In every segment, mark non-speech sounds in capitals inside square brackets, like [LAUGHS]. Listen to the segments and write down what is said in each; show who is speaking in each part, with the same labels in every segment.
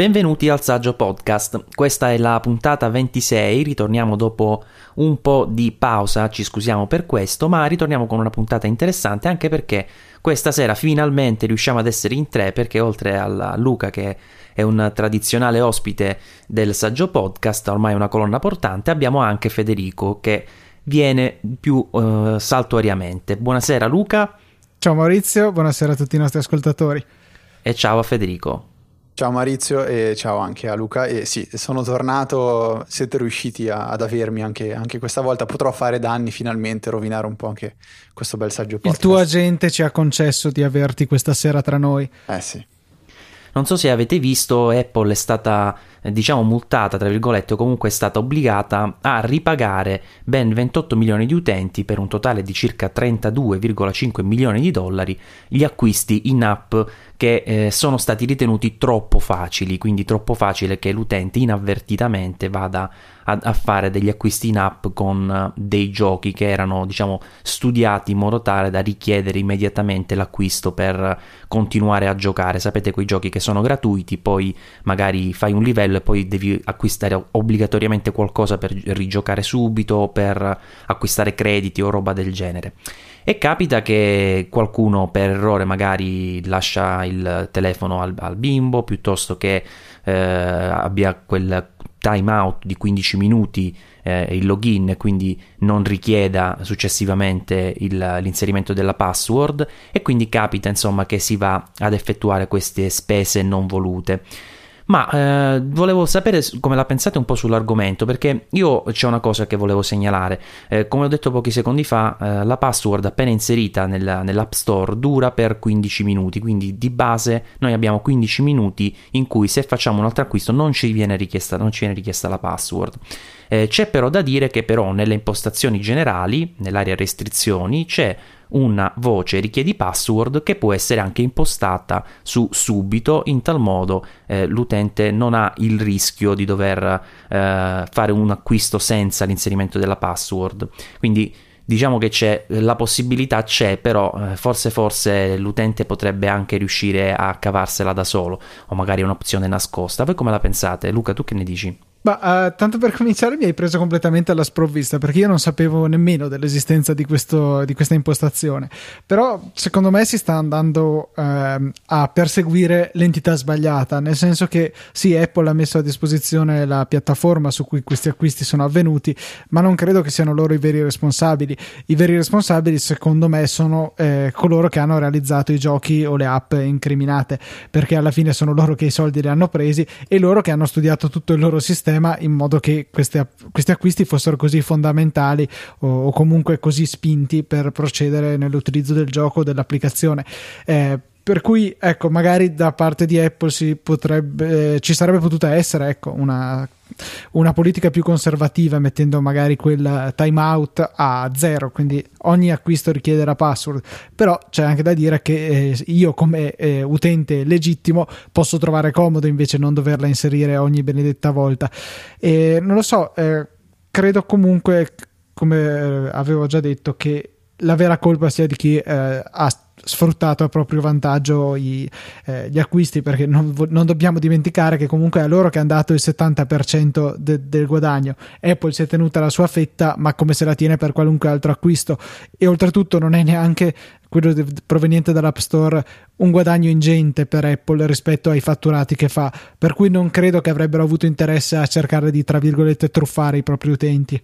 Speaker 1: Benvenuti al Saggio Podcast. Questa è la puntata 26. Ritorniamo dopo un po' di pausa, ci scusiamo per questo, ma ritorniamo con una puntata interessante anche perché questa sera finalmente riusciamo ad essere in tre perché oltre a Luca che è un tradizionale ospite del Saggio Podcast, ormai una colonna portante, abbiamo anche Federico che viene più uh, saltuariamente. Buonasera Luca.
Speaker 2: Ciao Maurizio, buonasera a tutti i nostri ascoltatori.
Speaker 1: E ciao a Federico.
Speaker 3: Ciao Maurizio e ciao anche a Luca. E sì, sono tornato, siete riusciti a, ad avermi anche, anche, questa volta. Potrò fare danni finalmente, rovinare un po' anche questo bel saggio podcast.
Speaker 2: Il tuo agente ci ha concesso di averti questa sera tra noi.
Speaker 3: Eh sì.
Speaker 1: Non so se avete visto, Apple è stata eh, diciamo multata, tra virgolette, o comunque è stata obbligata a ripagare ben 28 milioni di utenti per un totale di circa 32,5 milioni di dollari gli acquisti in app che eh, sono stati ritenuti troppo facili, quindi troppo facile che l'utente inavvertitamente vada a, a, fare degli acquisti in app con eh, dei giochi che erano diciamo studiati in modo tale da richiedere immediatamente l'acquisto per continuare a giocare. Sapete quei giochi che sono gratuiti, poi magari fai un livello e poi devi acquistare obbligatoriamente qualcosa per rigiocare subito, per acquistare crediti o roba del genere. E capita che qualcuno per errore magari lascia il telefono al, al bimbo piuttosto che eh, abbia quel time out di 15 minuti eh, il login quindi non richieda successivamente il, l'inserimento della password e quindi capita insomma che si va ad effettuare queste spese non volute. Ma eh, volevo sapere come la pensate un po' sull'argomento, perché io c'è una cosa che volevo segnalare. Eh, come ho detto pochi secondi fa, eh, la password appena inserita nella, nell'App Store dura per 15 minuti, quindi di base noi abbiamo 15 minuti in cui se facciamo un altro acquisto non ci viene richiesta, ci viene richiesta la password. Eh, c'è però da dire che però nelle impostazioni generali, nell'area restrizioni, c'è una voce richiedi password che può essere anche impostata su subito in tal modo eh, l'utente non ha il rischio di dover eh, fare un acquisto senza l'inserimento della password. Quindi diciamo che c'è la possibilità c'è però eh, forse forse l'utente potrebbe anche riuscire a cavarsela da solo o magari è un'opzione nascosta. Voi come la pensate? Luca tu che ne dici?
Speaker 2: Ma uh, tanto per cominciare mi hai preso completamente alla sprovvista perché io non sapevo nemmeno dell'esistenza di, questo, di questa impostazione. Però secondo me si sta andando uh, a perseguire l'entità sbagliata, nel senso che sì, Apple ha messo a disposizione la piattaforma su cui questi acquisti sono avvenuti, ma non credo che siano loro i veri responsabili. I veri responsabili secondo me sono eh, coloro che hanno realizzato i giochi o le app incriminate, perché alla fine sono loro che i soldi li hanno presi e loro che hanno studiato tutto il loro sistema sistema in modo che queste, questi acquisti fossero così fondamentali o, o, comunque così spinti per procedere nell'utilizzo del gioco o dell'applicazione. Eh, per cui ecco magari da parte di Apple potrebbe, eh, ci sarebbe potuta essere ecco, una, una, politica più conservativa mettendo magari quel timeout a zero. Quindi ogni acquisto richiede la password. Però c'è anche da dire che eh, io come eh, utente legittimo posso trovare comodo invece non doverla inserire ogni benedetta volta. E non lo so eh, credo comunque come eh, avevo già detto che la vera colpa sia di chi eh, ha sfruttato a proprio vantaggio i, eh, gli acquisti perché non, non, dobbiamo dimenticare che comunque è a loro che è andato il 70% de, del guadagno. Apple si è tenuta la sua fetta ma come se la tiene per qualunque altro acquisto. E oltretutto non è neanche quello de, proveniente dall'App Store un guadagno ingente per Apple rispetto ai fatturati che fa. Per cui non credo che avrebbero avuto interesse a cercare di tra virgolette truffare i propri utenti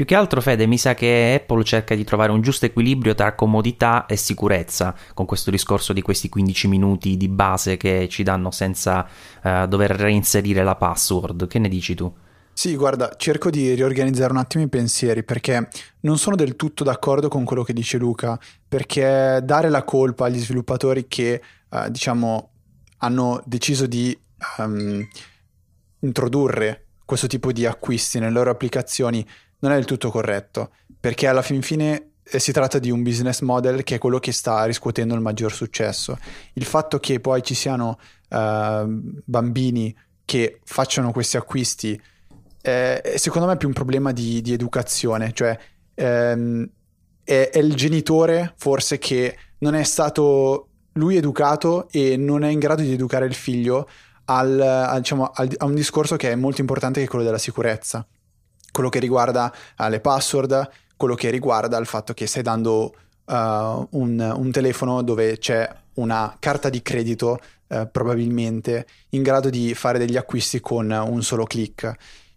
Speaker 1: più che altro, Fede, mi sa che Apple cerca di trovare un giusto equilibrio tra comodità e sicurezza con questo discorso di questi 15 minuti di base che ci danno senza uh, dover reinserire la password. Che ne dici tu?
Speaker 3: Sì, guarda, cerco di riorganizzare un attimo i pensieri perché non sono del tutto d'accordo con quello che dice Luca, perché dare la colpa agli sviluppatori che, uh, diciamo, hanno deciso di um, introdurre questo tipo di acquisti nelle loro applicazioni non è del tutto corretto, perché alla fin fine eh, si tratta di un business model che è quello che sta riscuotendo il maggior successo. Il fatto che poi ci siano uh, bambini che facciano questi acquisti eh, è secondo me più un problema di, di educazione, cioè ehm, è, è il genitore forse che non è stato lui educato e non è in grado di educare il figlio al, al, diciamo, al, a un discorso che è molto importante che è quello della sicurezza, quello che riguarda uh, le password, quello che riguarda il fatto che stai dando uh, un, un, telefono dove c'è una carta di credito uh, probabilmente in grado di fare degli acquisti con un solo clic.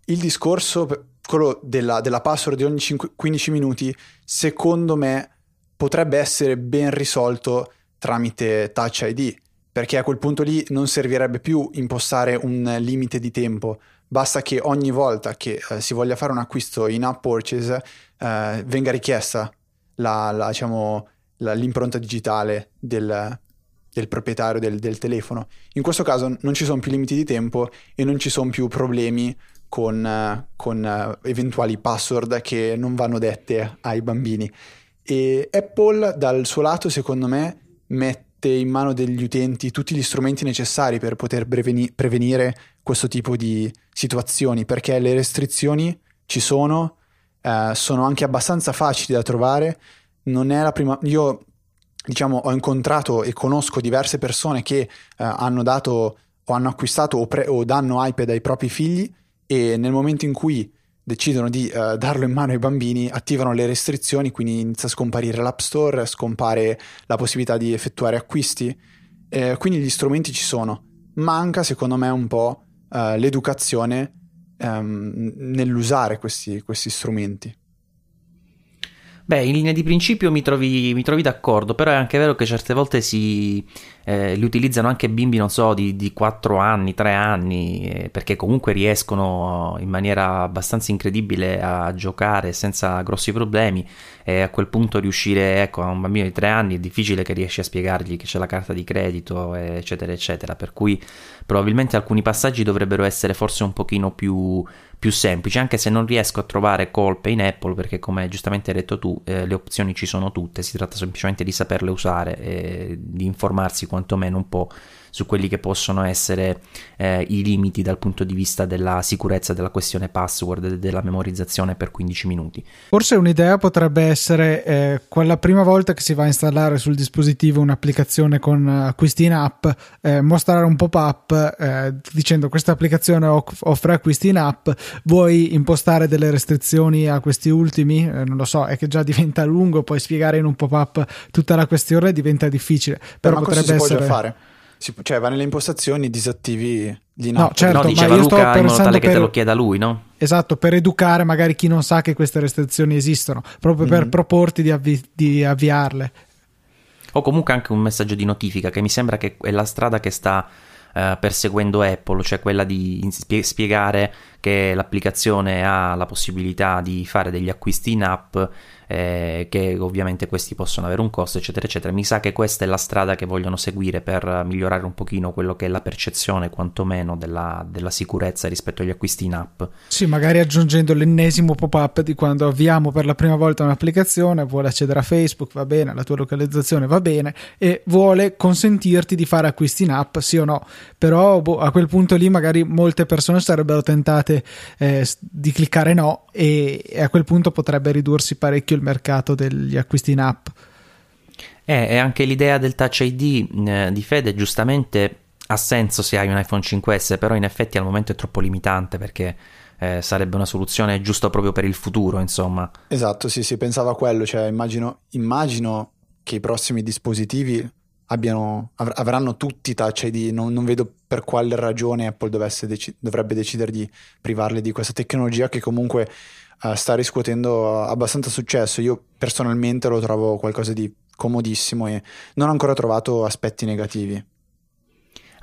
Speaker 3: Il discorso, quello della, della password di ogni 5, 15 minuti, secondo me potrebbe essere ben risolto tramite Touch ID perché a quel punto lì non servirebbe più impostare un limite di tempo, basta che ogni volta che eh, si voglia fare un acquisto in app purchase eh, venga richiesta la, la, diciamo, la, l'impronta digitale del, del proprietario del, del, telefono. In questo caso non ci sono più limiti di tempo e non ci sono più problemi con, con uh, eventuali password che non vanno dette ai bambini. E Apple dal suo lato, secondo me, mette mette in mano degli utenti tutti gli strumenti necessari per poter preveni- prevenire questo tipo di situazioni, perché le restrizioni ci sono, eh, sono anche abbastanza facili da trovare. Non è la prima. Io, diciamo, ho incontrato e conosco diverse persone che eh, hanno dato o hanno acquistato o, pre- o danno iPad ai propri figli e nel momento in cui decidono di uh, darlo in mano ai bambini, attivano le restrizioni, quindi inizia a scomparire l'App Store, scompare la possibilità di effettuare acquisti, eh, quindi gli strumenti ci sono. Manca secondo me un po' uh, l'educazione um, nell'usare questi, questi strumenti.
Speaker 1: Beh, in linea di principio mi trovi, mi trovi, d'accordo, però è anche vero che certe volte si, eh, li utilizzano anche bimbi, non so, di, di 4 anni, 3 anni, eh, perché comunque riescono in maniera abbastanza incredibile a giocare senza grossi problemi e a quel punto riuscire, ecco, a un bambino di 3 anni è difficile che riesci a spiegargli che c'è la carta di credito, eccetera, eccetera, per cui probabilmente alcuni passaggi dovrebbero essere forse un pochino più più semplice, anche se non riesco a trovare colpe in Apple, perché come giustamente hai detto tu, eh, le opzioni ci sono tutte, si tratta semplicemente di saperle usare e di informarsi quantomeno un po' su quelli che possono essere eh, i limiti dal punto di vista della sicurezza della questione password e della memorizzazione per 15 minuti.
Speaker 2: Forse un'idea potrebbe essere eh, quella prima volta che si va a installare sul dispositivo un'applicazione con acquisti in app, eh, mostrare un pop-up eh, dicendo questa applicazione off- offre acquisti in app, vuoi impostare delle restrizioni a questi ultimi? Eh, non lo so, è che già diventa lungo, poi spiegare in un pop-up tutta la questione diventa difficile, però
Speaker 3: Ma
Speaker 2: potrebbe essere...
Speaker 3: fare si, cioè, va nelle impostazioni, disattivi
Speaker 2: gli No, certo,
Speaker 1: no, diceva Luca in modo tale che te lo chieda lui, no?
Speaker 2: Esatto, per educare magari chi non sa che queste restrizioni esistono, proprio per mm. proporti di, avvi- di avviarle.
Speaker 1: O comunque anche un messaggio di notifica, che mi sembra che è la strada che sta uh, perseguendo Apple, cioè quella di spiegare che l'applicazione ha la possibilità di fare degli acquisti in app eh, che ovviamente questi possono avere un costo, eccetera, eccetera. Mi sa che questa è la strada che vogliono seguire per migliorare un pochino quello che è la percezione, quantomeno, della, della sicurezza rispetto agli acquisti in app.
Speaker 2: Sì, magari aggiungendo l'ennesimo pop-up di quando avviamo per la prima volta un'applicazione, vuole accedere a Facebook, va bene, la tua localizzazione va bene, e vuole consentirti di fare acquisti in app, sì o no. Però boh, a quel punto lì magari molte persone sarebbero tentate eh, di cliccare no e, e a quel punto potrebbe ridursi parecchio il mercato degli acquisti in app.
Speaker 1: Eh, e anche l'idea del Touch ID eh, di Fede giustamente ha senso se hai un iPhone 5S, però in effetti al momento è troppo limitante perché eh, sarebbe una soluzione giusta proprio per il futuro, insomma.
Speaker 3: Esatto, sì, si pensava a quello, cioè immagino, immagino che i prossimi dispositivi abbiano, av- avranno tutti Touch ID, non, non, vedo per quale ragione Apple dec- dovrebbe decidere di privarli di questa tecnologia che comunque uh, sta riscuotendo abbastanza successo. Io personalmente lo trovo qualcosa di comodissimo e non ho ancora trovato aspetti negativi.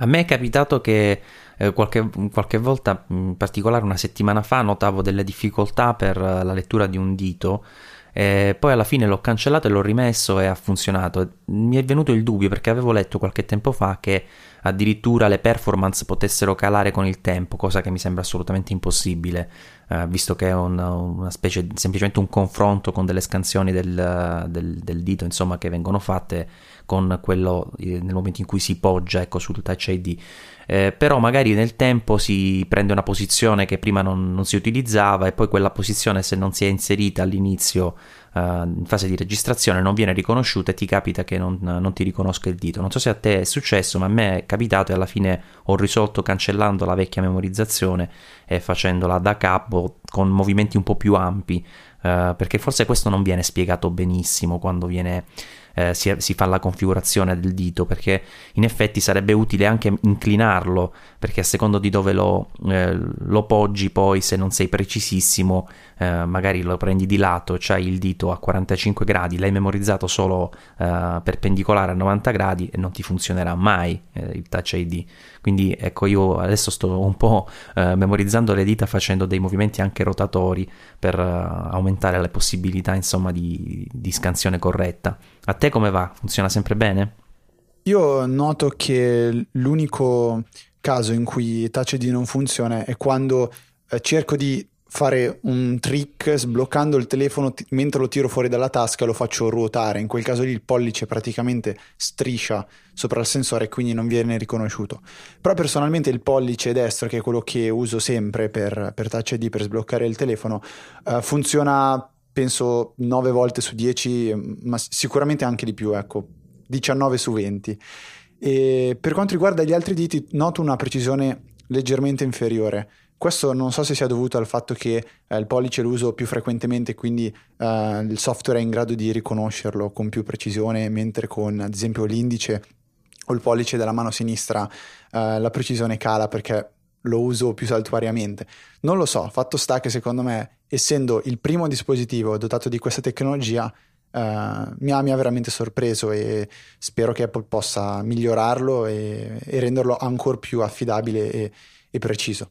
Speaker 1: A me è capitato che eh, qualche, qualche, volta, in particolare una settimana fa, notavo delle difficoltà per la lettura di un dito e poi alla fine l'ho cancellato e l'ho rimesso e ha funzionato. Mi è venuto il dubbio perché avevo letto qualche tempo fa che addirittura le performance potessero calare con il tempo, cosa che mi sembra assolutamente impossibile, eh, visto che è un, una specie, semplicemente un confronto con delle scansioni del, del, del dito, insomma, che vengono fatte con quello eh, nel momento in cui si poggia ecco, sul touch ID. Eh, però magari nel tempo si prende una posizione che prima non, non, si utilizzava e poi quella posizione se non si è inserita all'inizio in fase di registrazione non viene riconosciuta e ti capita che non, non, ti riconosca il dito. Non so se a te è successo, ma a me è capitato e alla fine ho risolto cancellando la vecchia memorizzazione e facendola da capo con movimenti un po' più ampi, uh, perché forse questo non viene spiegato benissimo quando viene eh, si, si, fa la configurazione del dito perché in effetti sarebbe utile anche inclinarlo perché a secondo di dove lo, eh, lo poggi poi se non sei precisissimo eh, magari lo prendi di lato c'hai il dito a 45 gradi l'hai memorizzato solo eh, perpendicolare a 90 gradi e non ti funzionerà mai eh, il touch ID quindi ecco io adesso sto un po' eh, memorizzando le dita facendo dei movimenti anche rotatori per aumentare le possibilità insomma di, di scansione corretta a te come va? Funziona sempre bene?
Speaker 3: Io noto che l'unico caso in cui Touch ID non funziona è quando eh, cerco di fare un trick sbloccando il telefono t- mentre lo tiro fuori dalla tasca e lo faccio ruotare. In quel caso lì il pollice praticamente striscia sopra il sensore e quindi non viene riconosciuto. Però personalmente il pollice destro, che è quello che uso sempre per, per Touch ID per sbloccare il telefono, eh, funziona penso 9 volte su 10, ma sicuramente anche di più, ecco, 19 su 20. E per quanto riguarda gli altri diti, noto una precisione leggermente inferiore. Questo non so se sia dovuto al fatto che eh, il pollice lo uso più frequentemente, quindi eh, il software è in grado di riconoscerlo con più precisione, mentre con ad esempio l'indice o il pollice della mano sinistra eh, la precisione cala perché lo uso più saltuariamente. Non lo so, fatto sta che secondo me, essendo il primo dispositivo dotato di questa tecnologia, eh, mi, ha, mi, ha, veramente sorpreso e spero che Apple possa migliorarlo e, e renderlo ancora più affidabile e, e preciso.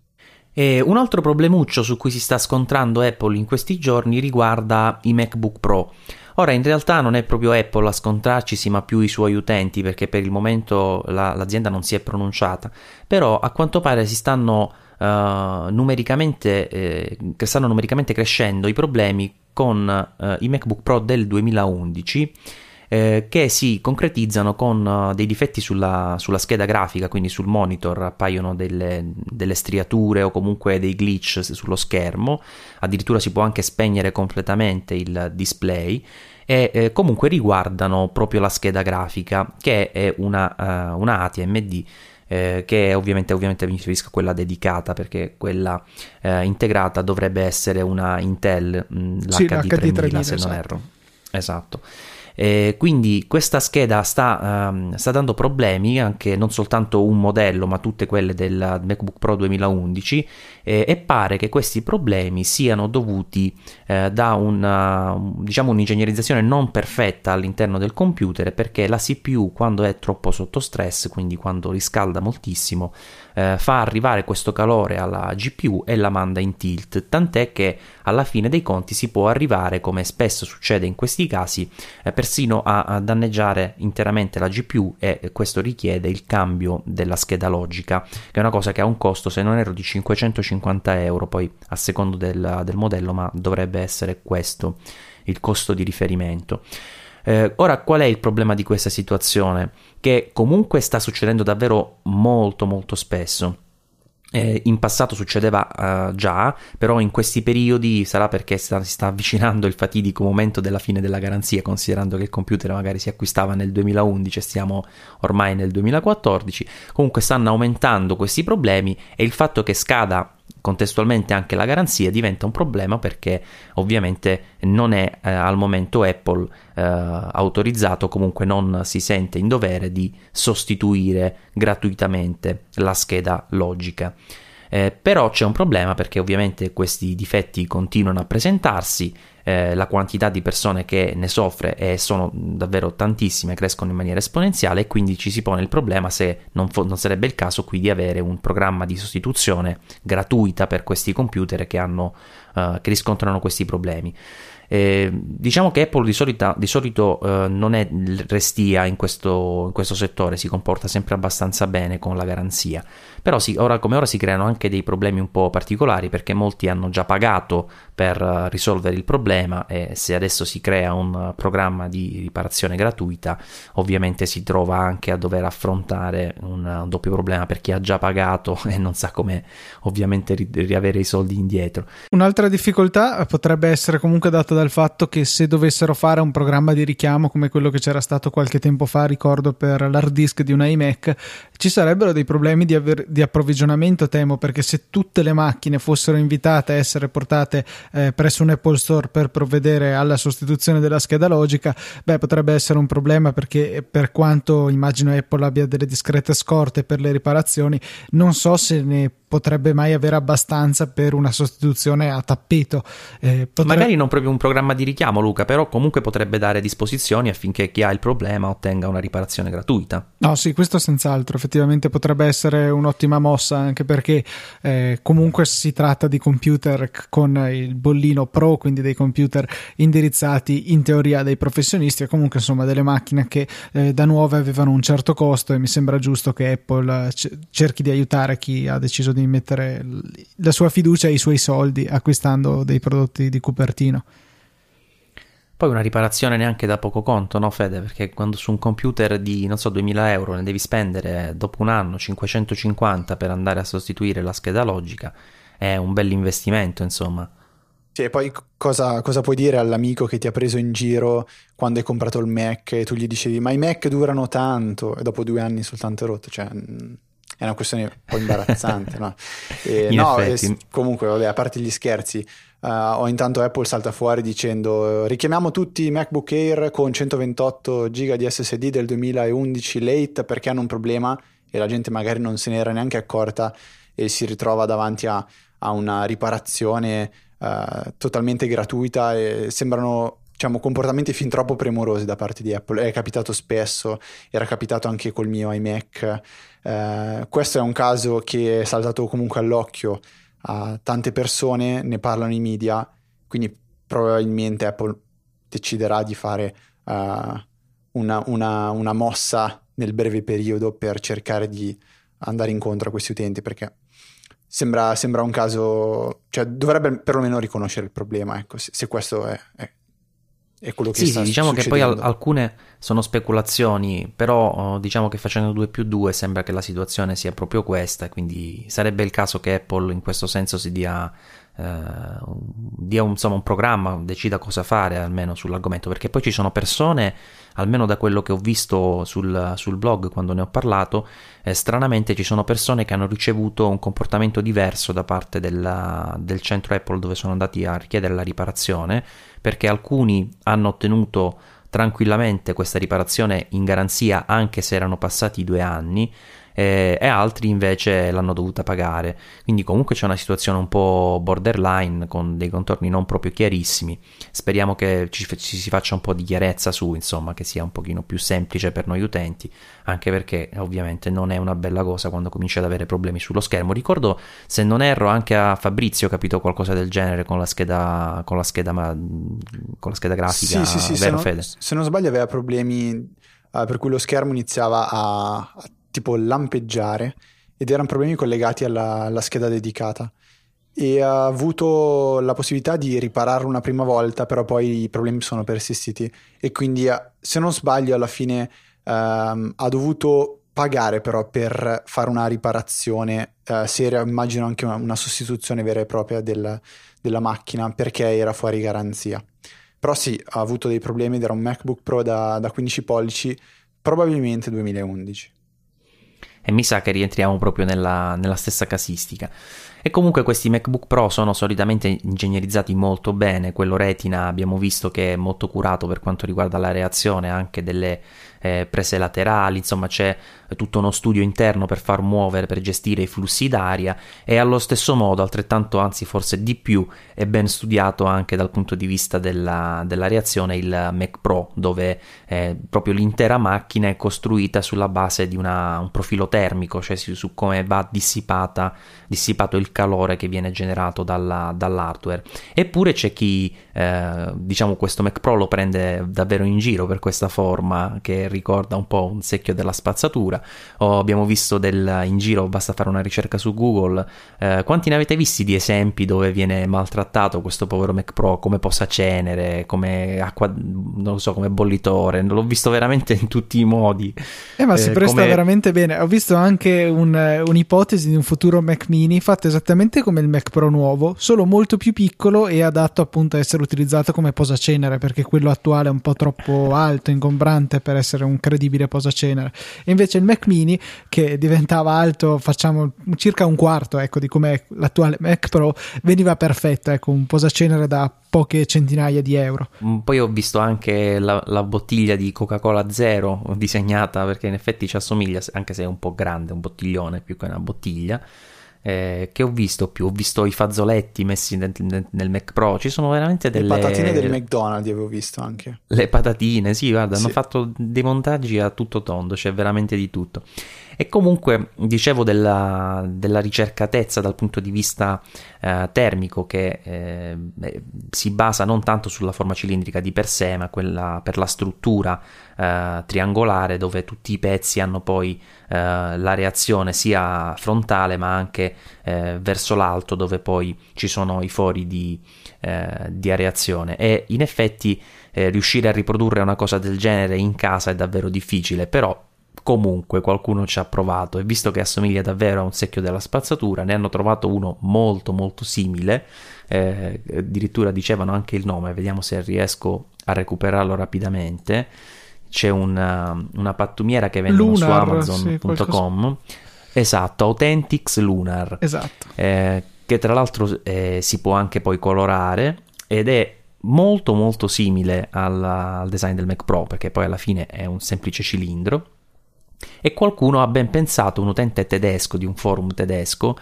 Speaker 1: E un altro problemuccio su cui si sta scontrando Apple in questi giorni riguarda i MacBook Pro. Ora, in realtà non è proprio Apple a scontrarcisi, ma più i suoi utenti, perché per il momento la, l'azienda non si è pronunciata. Però a quanto pare si stanno, uh, numericamente, eh, stanno numericamente crescendo i problemi con uh, i MacBook Pro del 2011 eh, che si concretizzano con uh, dei difetti sulla, sulla, scheda grafica, quindi sul monitor appaiono delle, delle, striature o comunque dei glitch sullo schermo, addirittura si può anche spegnere completamente il display e eh, comunque riguardano proprio la scheda grafica che è una, uh, una ATMD eh, che ovviamente, ovviamente mi riferisco a quella dedicata perché quella eh, integrata dovrebbe essere una Intel, mh, mm, l'HD, sì, 3000, 3000 se non esatto. erro. Esatto. Eh, quindi questa scheda sta, um, sta, dando problemi anche non soltanto un modello ma tutte quelle del MacBook Pro 2011 eh, e pare che questi problemi siano dovuti eh, da una, diciamo, un'ingegnerizzazione non perfetta all'interno del computer perché la CPU quando è troppo sotto stress quindi quando riscalda moltissimo eh, fa arrivare questo calore alla GPU e la manda in tilt, tant'è che alla fine dei conti si può arrivare, come spesso succede in questi casi, eh, persino a, a, danneggiare interamente la GPU e questo richiede il cambio della scheda logica, che è una cosa che ha un costo, se non erro, di 550 euro, poi a secondo del, del modello, ma dovrebbe essere questo il costo di riferimento. Eh, ora, qual è il problema di questa situazione? Che comunque sta succedendo davvero molto molto spesso. Eh, in passato succedeva uh, già, però in questi periodi sarà perché sta, si sta avvicinando il fatidico momento della fine della garanzia, considerando che il computer magari si acquistava nel 2011 e stiamo ormai nel 2014. Comunque stanno aumentando questi problemi e il fatto che scada contestualmente anche la garanzia diventa un problema perché ovviamente non è eh, al momento Apple eh, autorizzato, comunque non si sente in dovere di sostituire gratuitamente la scheda logica. Eh, però c'è un problema perché ovviamente questi difetti continuano a presentarsi, eh, la quantità di persone che ne soffre e sono davvero tantissime, crescono in maniera esponenziale e quindi ci si pone il problema se non, fo- non sarebbe il caso qui di avere un programma di sostituzione gratuita per questi computer che, hanno, uh, che riscontrano questi problemi. Eh, diciamo che Apple di, solita, di solito eh, non è restia in questo, in questo, settore, si comporta sempre abbastanza bene con la garanzia. Però sì, ora come ora si creano anche dei problemi un po' particolari perché molti hanno già pagato per uh, risolvere il problema e se adesso si crea un programma di riparazione gratuita, ovviamente si trova anche a dover affrontare un, un doppio problema per chi ha già pagato [LAUGHS] e non sa come ovviamente ri- riavere i soldi indietro.
Speaker 2: Un'altra difficoltà potrebbe essere comunque data dal fatto che se dovessero fare un programma di richiamo come quello che c'era stato qualche tempo fa, ricordo per l'hard disk di un iMac, ci sarebbero dei problemi di, aver, di approvvigionamento, temo, perché se tutte le macchine fossero invitate a essere portate eh, presso un Apple Store per provvedere alla sostituzione della scheda logica, beh, potrebbe essere un problema perché per quanto immagino Apple abbia delle discrete scorte per le riparazioni, non so se ne potrebbe mai avere abbastanza per una sostituzione a tappeto.
Speaker 1: Eh, potrebbe... Magari non proprio un programma di richiamo, Luca, però comunque potrebbe dare disposizioni affinché chi ha il problema ottenga una riparazione gratuita.
Speaker 2: No, sì, questo senz'altro. Effettivamente potrebbe essere un'ottima mossa, anche perché eh, comunque si tratta di computer con il bollino pro, quindi dei computer indirizzati in teoria dai professionisti e comunque insomma delle macchine che eh, da nuove avevano un certo costo e mi sembra giusto che Apple eh, cerchi di aiutare chi ha deciso di mettere la sua fiducia e i suoi soldi acquistando dei prodotti di Cupertino.
Speaker 1: Poi una riparazione neanche da poco conto, no Fede? Perché quando su un computer di, non so, 2000 euro ne devi spendere dopo un anno 550 per andare a sostituire la scheda logica, è un bel investimento, insomma.
Speaker 3: Sì, e poi cosa, cosa, puoi dire all'amico che ti ha preso in giro quando hai comprato il Mac e tu gli dicevi ma i Mac durano tanto e dopo due anni soltanto è rotto? Cioè, è una questione un po' imbarazzante, no? [LAUGHS] E, no e, comunque, vabbè, a parte gli scherzi, uh, ho intanto Apple salta fuori dicendo richiamiamo tutti i MacBook Air con 128 GB di SSD del 2011 late perché hanno un problema e la gente magari non se ne era neanche accorta e si ritrova davanti a, a una riparazione uh, totalmente gratuita e sembrano diciamo, comportamenti fin troppo premurosi da parte di Apple. È capitato spesso, era capitato anche col mio iMac. Eh, questo è un caso che è saltato comunque all'occhio a tante persone, ne parlano i media, quindi probabilmente Apple deciderà di fare uh, una, una, una mossa nel breve periodo per cercare di andare incontro a questi utenti perché sembra, sembra un caso, cioè dovrebbe perlomeno riconoscere il problema, ecco, se, se questo è, è, è quello che
Speaker 1: sì,
Speaker 3: sta
Speaker 1: sì, diciamo che poi al- alcune sono speculazioni, però oh, diciamo che facendo 2 più 2 sembra che la situazione sia proprio questa, quindi sarebbe il caso che Apple in questo senso si dia dia un, insomma, un programma, decida cosa fare almeno sull'argomento, perché poi ci sono persone, almeno da quello che ho visto sul, sul blog quando ne ho parlato, eh, stranamente ci sono persone che hanno ricevuto un comportamento diverso da parte della, del centro Apple dove sono andati a richiedere la riparazione, perché alcuni hanno ottenuto tranquillamente questa riparazione in garanzia anche se erano passati due anni eh, e altri invece l'hanno dovuta pagare. Quindi comunque c'è una situazione un po' borderline con dei contorni non proprio chiarissimi. Speriamo che ci, ci, si faccia un po' di chiarezza su, insomma, che sia un pochino più semplice per noi utenti, anche perché ovviamente non è una bella cosa quando cominci ad avere problemi sullo schermo. Ricordo, se non erro, anche a Fabrizio ho capito qualcosa del genere con la scheda, con la scheda, ma, con la scheda grafica.
Speaker 3: Sì, sì, sì, vero, se, non, se non sbaglio aveva problemi uh, per cui lo schermo iniziava a, a tipo lampeggiare ed erano problemi collegati alla, alla scheda dedicata. E ha avuto la possibilità di ripararlo una prima volta, però poi i problemi sono persistiti. E quindi se non sbaglio alla fine um, ha dovuto pagare però per fare una riparazione uh, seria, immagino anche una, una, sostituzione vera e propria del, della macchina perché era fuori garanzia. Però sì, ha avuto dei problemi ed era un MacBook Pro da, da 15 pollici, probabilmente 2011
Speaker 1: e mi sa che rientriamo proprio nella, nella stessa casistica. E comunque questi MacBook Pro sono solitamente ingegnerizzati molto bene, quello Retina abbiamo visto che è molto curato per quanto riguarda la reazione anche delle eh, prese laterali, insomma c'è tutto uno studio interno per far muovere, per gestire i flussi d'aria e allo stesso modo, altrettanto anzi forse di più, è ben studiato anche dal punto di vista della, della reazione il Mac Pro, dove eh, proprio l'intera macchina è costruita sulla base di una, un profilo termico, cioè su, su come va dissipata, dissipato il calore che viene generato dalla, dall'hardware. Eppure c'è chi, eh, diciamo, questo Mac Pro lo prende davvero in giro per questa forma che ricorda un po' un secchio della spazzatura. O abbiamo visto del, in giro, basta fare una ricerca su Google, eh, quanti ne avete visti di esempi dove viene maltrattato questo povero Mac Pro come posacenere, come acqua, non so, come bollitore, l'ho visto veramente in tutti i modi.
Speaker 2: Eh, ma si eh, presta come... veramente bene. Ho visto anche un, un'ipotesi di un futuro Mac mini fatto esattamente esattamente come il Mac Pro nuovo, solo molto più piccolo e adatto appunto a essere utilizzato come posacenere, perché quello attuale è un po' troppo alto, ingombrante per essere un credibile posacenere. E invece il Mac Mini, che diventava alto, facciamo circa un quarto ecco, di come l'attuale Mac Pro, veniva perfetto, ecco, un posacenere da poche centinaia di euro.
Speaker 1: Mm, poi ho visto anche la, la, bottiglia di Coca-Cola Zero disegnata perché in effetti ci assomiglia, anche se è un po' grande, un bottiglione più che una bottiglia. Eh, che ho visto più, ho visto i fazzoletti messi nel, nel, nel, Mac Pro, ci sono veramente delle...
Speaker 3: Le patatine del McDonald's avevo visto anche.
Speaker 1: Le patatine, sì, guarda, sì. hanno fatto dei montaggi a tutto tondo, c'è veramente di tutto. E comunque dicevo della, della ricercatezza dal punto di vista eh, termico che eh, si basa non tanto sulla forma cilindrica di per sé, ma quella per la struttura eh, triangolare dove tutti i pezzi hanno poi eh, la reazione sia frontale ma anche eh, verso l'alto dove poi ci sono i fori di, eh, di areazione. E in effetti riuscire a riprodurre una cosa del genere in casa è davvero difficile, però comunque qualcuno ci ha provato. E visto che assomiglia davvero a un secchio della spazzatura ne hanno trovato uno molto molto simile. Eh, addirittura dicevano anche il nome vediamo se riesco a recuperarlo rapidamente. C'è una, una pattumiera che vende su amazon.com sì, esatto Authentics Lunar.
Speaker 2: Esatto.
Speaker 1: Eh, che tra l'altro eh, si può anche poi colorare ed è molto molto simile al, al design del Mac Pro perché poi alla fine è un semplice cilindro e qualcuno ha ben pensato, un utente tedesco di un forum tedesco,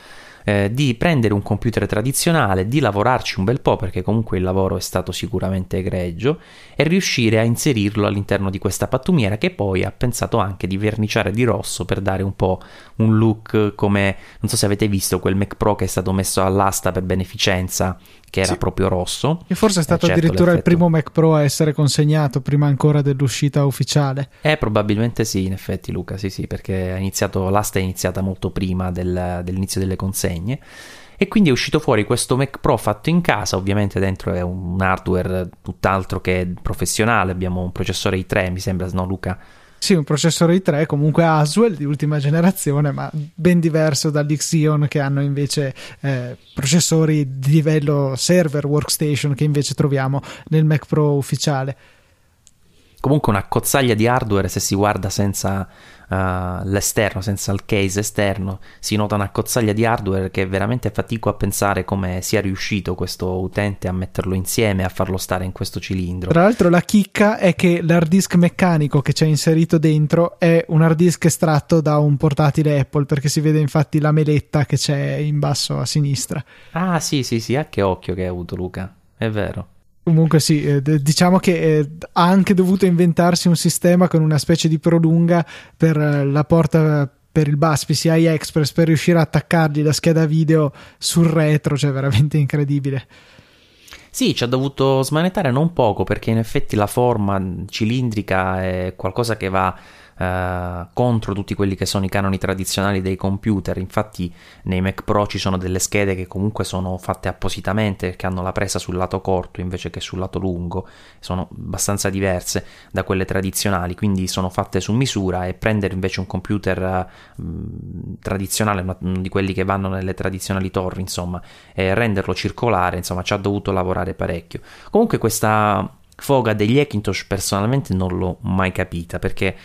Speaker 1: eh, di prendere un computer tradizionale, di lavorarci un bel po' perché comunque il lavoro è stato sicuramente egregio e riuscire a inserirlo all'interno di questa pattumiera che poi ha pensato anche di verniciare di rosso per dare un po' un look come non so se avete visto quel Mac Pro che è stato messo all'asta per beneficenza che era sì. proprio rosso.
Speaker 2: E forse è stato eh, certo, addirittura l'effetto... il primo Mac Pro a essere consegnato prima ancora dell'uscita ufficiale.
Speaker 1: Eh, probabilmente sì, in effetti Luca, sì sì, perché iniziato, l'asta è iniziata molto prima del, dell'inizio delle consegne. E quindi è uscito fuori questo Mac Pro fatto in casa, ovviamente dentro è un hardware tutt'altro che professionale, abbiamo un processore i3, mi sembra, no Luca?
Speaker 2: Sì, un processore i3 comunque Aswell di ultima generazione, ma ben diverso dall'Xion che hanno invece eh, processori di livello server workstation che invece troviamo nel Mac Pro ufficiale.
Speaker 1: Comunque una cozzaglia di hardware se si guarda senza uh, l'esterno, senza il case esterno, si nota una cozzaglia di hardware che veramente fatico a pensare come sia riuscito questo utente a metterlo insieme, a farlo stare in questo cilindro.
Speaker 2: Tra l'altro la chicca è che l'hard disk meccanico che c'è inserito dentro è un hard disk estratto da un portatile Apple, perché si vede infatti la meletta che c'è in basso a sinistra.
Speaker 1: Ah sì sì sì, a che occhio che hai avuto Luca, è vero.
Speaker 2: Comunque sì, eh, diciamo che eh, ha anche dovuto inventarsi un sistema con una specie di prolunga per eh, la porta per il bus PCI Express per riuscire a attaccargli la scheda video sul retro, cioè veramente incredibile.
Speaker 1: Sì, ci ha dovuto smanettare non poco perché in effetti la forma cilindrica è qualcosa che va eh, contro tutti quelli che sono i canoni tradizionali dei computer. Infatti, nei Mac Pro ci sono delle schede che comunque sono fatte appositamente, che hanno la presa sul lato corto invece che sul lato lungo, sono abbastanza diverse da quelle tradizionali, quindi sono fatte su misura e prendere invece un computer uh, tradizionale, uno di quelli che vanno nelle tradizionali torri, insomma, e renderlo circolare, insomma, ci ha dovuto lavorare parecchio. Comunque questa foga degli Hackintosh personalmente non l'ho mai capita perché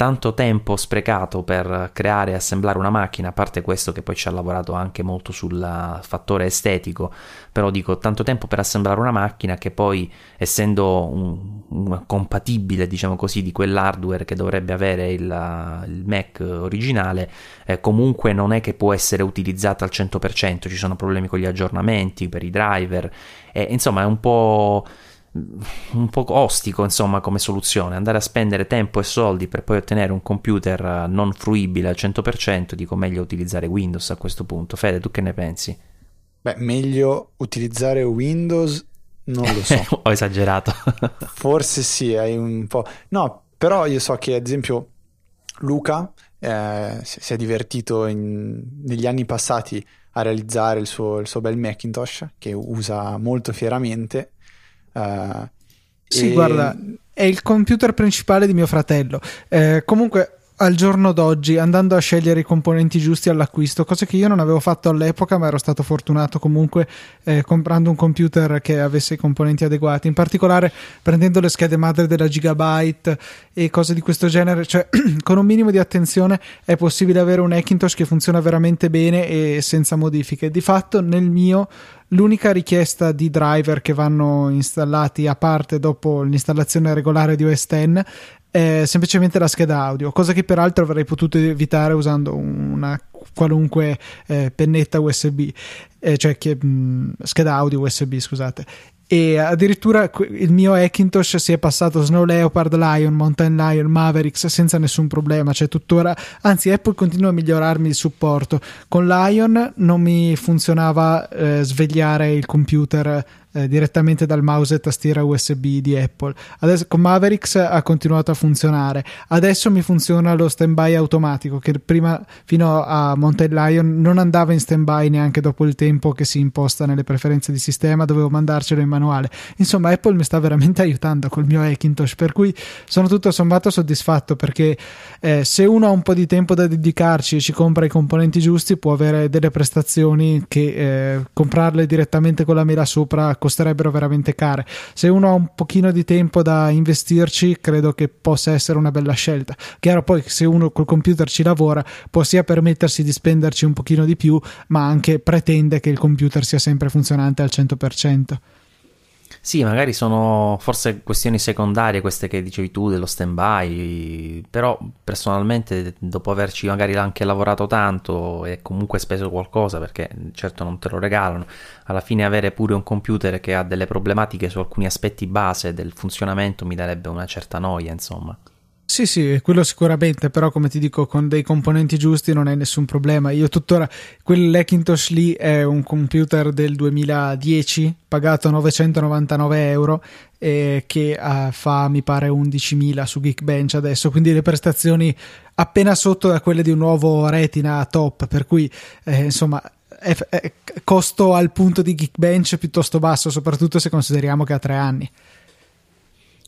Speaker 1: tanto tempo sprecato per creare e assemblare una macchina, a parte questo che poi ci ha lavorato anche molto sul fattore estetico, però dico tanto tempo per assemblare una macchina che poi essendo un, un compatibile diciamo così di quell'hardware che dovrebbe avere il, il Mac originale, eh, comunque non è che può essere utilizzata al 100%, ci sono problemi con gli aggiornamenti per i driver, e, insomma è un po' un po' ostico insomma come soluzione. Andare a spendere tempo e soldi per poi ottenere un computer eh, non fruibile al 100% dico meglio utilizzare Windows a questo punto. Fede tu che ne pensi?
Speaker 3: Beh meglio utilizzare Windows non lo so. [LAUGHS]
Speaker 1: Ho esagerato. [LAUGHS]
Speaker 3: Forse sì hai un po' no però io so che ad esempio Luca eh, si è divertito in, negli anni passati a realizzare il suo, il suo bel Macintosh che usa molto fieramente
Speaker 2: Uh, sì, e... guarda, è il computer principale di mio fratello. Eh, comunque, al giorno d'oggi andando a scegliere i componenti giusti all'acquisto, cosa che io non avevo fatto all'epoca, ma ero stato fortunato comunque eh, comprando un computer che avesse i componenti adeguati, in particolare prendendo le schede madre della Gigabyte e cose di questo genere, cioè [CLEARS THROAT] con un minimo di attenzione è possibile avere un Hackintosh che funziona veramente bene e senza modifiche. Di fatto nel mio l'unica richiesta di driver che vanno installati a parte dopo l'installazione regolare di OS X è semplicemente la scheda audio, cosa che peraltro avrei potuto evitare usando una qualunque eh, pennetta USB, eh, cioè che, mh, mm, scheda audio USB, scusate. E addirittura il mio Hackintosh si è passato Snow Leopard, Lion, Mountain Lion, Mavericks senza nessun problema, cioè tuttora, anzi Apple continua a migliorarmi il supporto. Con Lion non mi funzionava eh, svegliare il computer eh, direttamente dal mouse e tastiera USB di Apple. Adesso con Mavericks ha continuato a funzionare. Adesso mi funziona lo standby automatico che prima fino a Mountain Lion non andava in standby neanche dopo il tempo che si imposta nelle preferenze di sistema, dovevo mandarcelo in manuale. Insomma, Apple mi sta veramente aiutando col mio Hackintosh, per cui sono tutto sommato soddisfatto perché eh, se uno ha un po' di tempo da dedicarci e ci compra i componenti giusti può avere delle prestazioni che eh, comprarle direttamente con la mela sopra costerebbero veramente care. Se uno ha un pochino di tempo da investirci, credo che possa essere una bella scelta. Chiaro poi se uno col computer ci lavora, può sia permettersi di spenderci un pochino di più, ma anche pretende che il computer sia sempre funzionante al 100%.
Speaker 1: Sì, magari sono forse questioni secondarie queste che dicevi tu dello stand by, però personalmente dopo averci magari anche lavorato tanto e comunque speso qualcosa, perché certo non te lo regalano, alla fine avere pure un computer che ha delle problematiche su alcuni aspetti base del funzionamento mi darebbe una certa noia, insomma.
Speaker 2: Sì, sì, quello sicuramente, però come ti dico, con dei componenti giusti non hai nessun problema. Io tuttora, quell'Hackintosh lì è un computer del 2010, pagato 999 euro, eh, che uh, fa, mi pare, 11.000 su Geekbench adesso, quindi le prestazioni appena sotto da quelle di un nuovo Retina top, per cui, eh, insomma, è, è costo al punto di Geekbench piuttosto basso, soprattutto se consideriamo che ha tre anni.